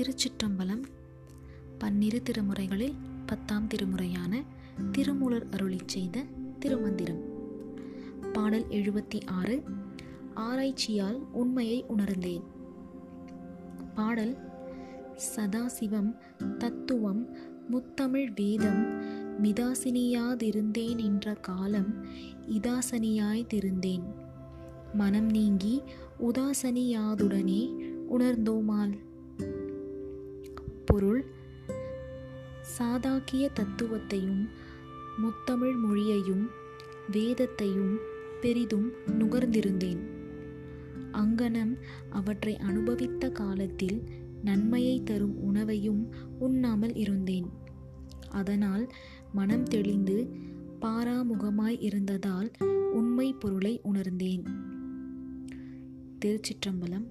திருச்சிற்றம்பலம் பன்னிரு திருமுறைகளில் பத்தாம் திருமுறையான திருமூலர் அருளிச் செய்த திருமந்திரம். பாடல் எழுபத்தி ஆறு ஆராய்ச்சியால் உண்மையை உணர்ந்தேன். பாடல் சதாசிவம் தத்துவம் முத்தமிழ் வேதம் மிதாசினியாதிருந்தேன் என்ற காலம் இதாசனியாய்திருந்தேன் மனம் நீங்கி உதாசனியாதுடனே உணர்ந்தோமால் பொருள் சாதாக்கிய தத்துவத்தையும் முத்தமிழ் மொழியையும் வேதத்தையும் பெரிதும் நுகர்ந்திருந்தேன். அங்கனம் அவற்றை அனுபவித்த காலத்தில் நன்மையை தரும் உணவையும் உண்ணாமல் இருந்தேன். அதனால் மனம் தெளிந்து பாராமுகமாய் இருந்ததால் உண்மை பொருளை உணர்ந்தேன். திருச்சிற்றம்பலம்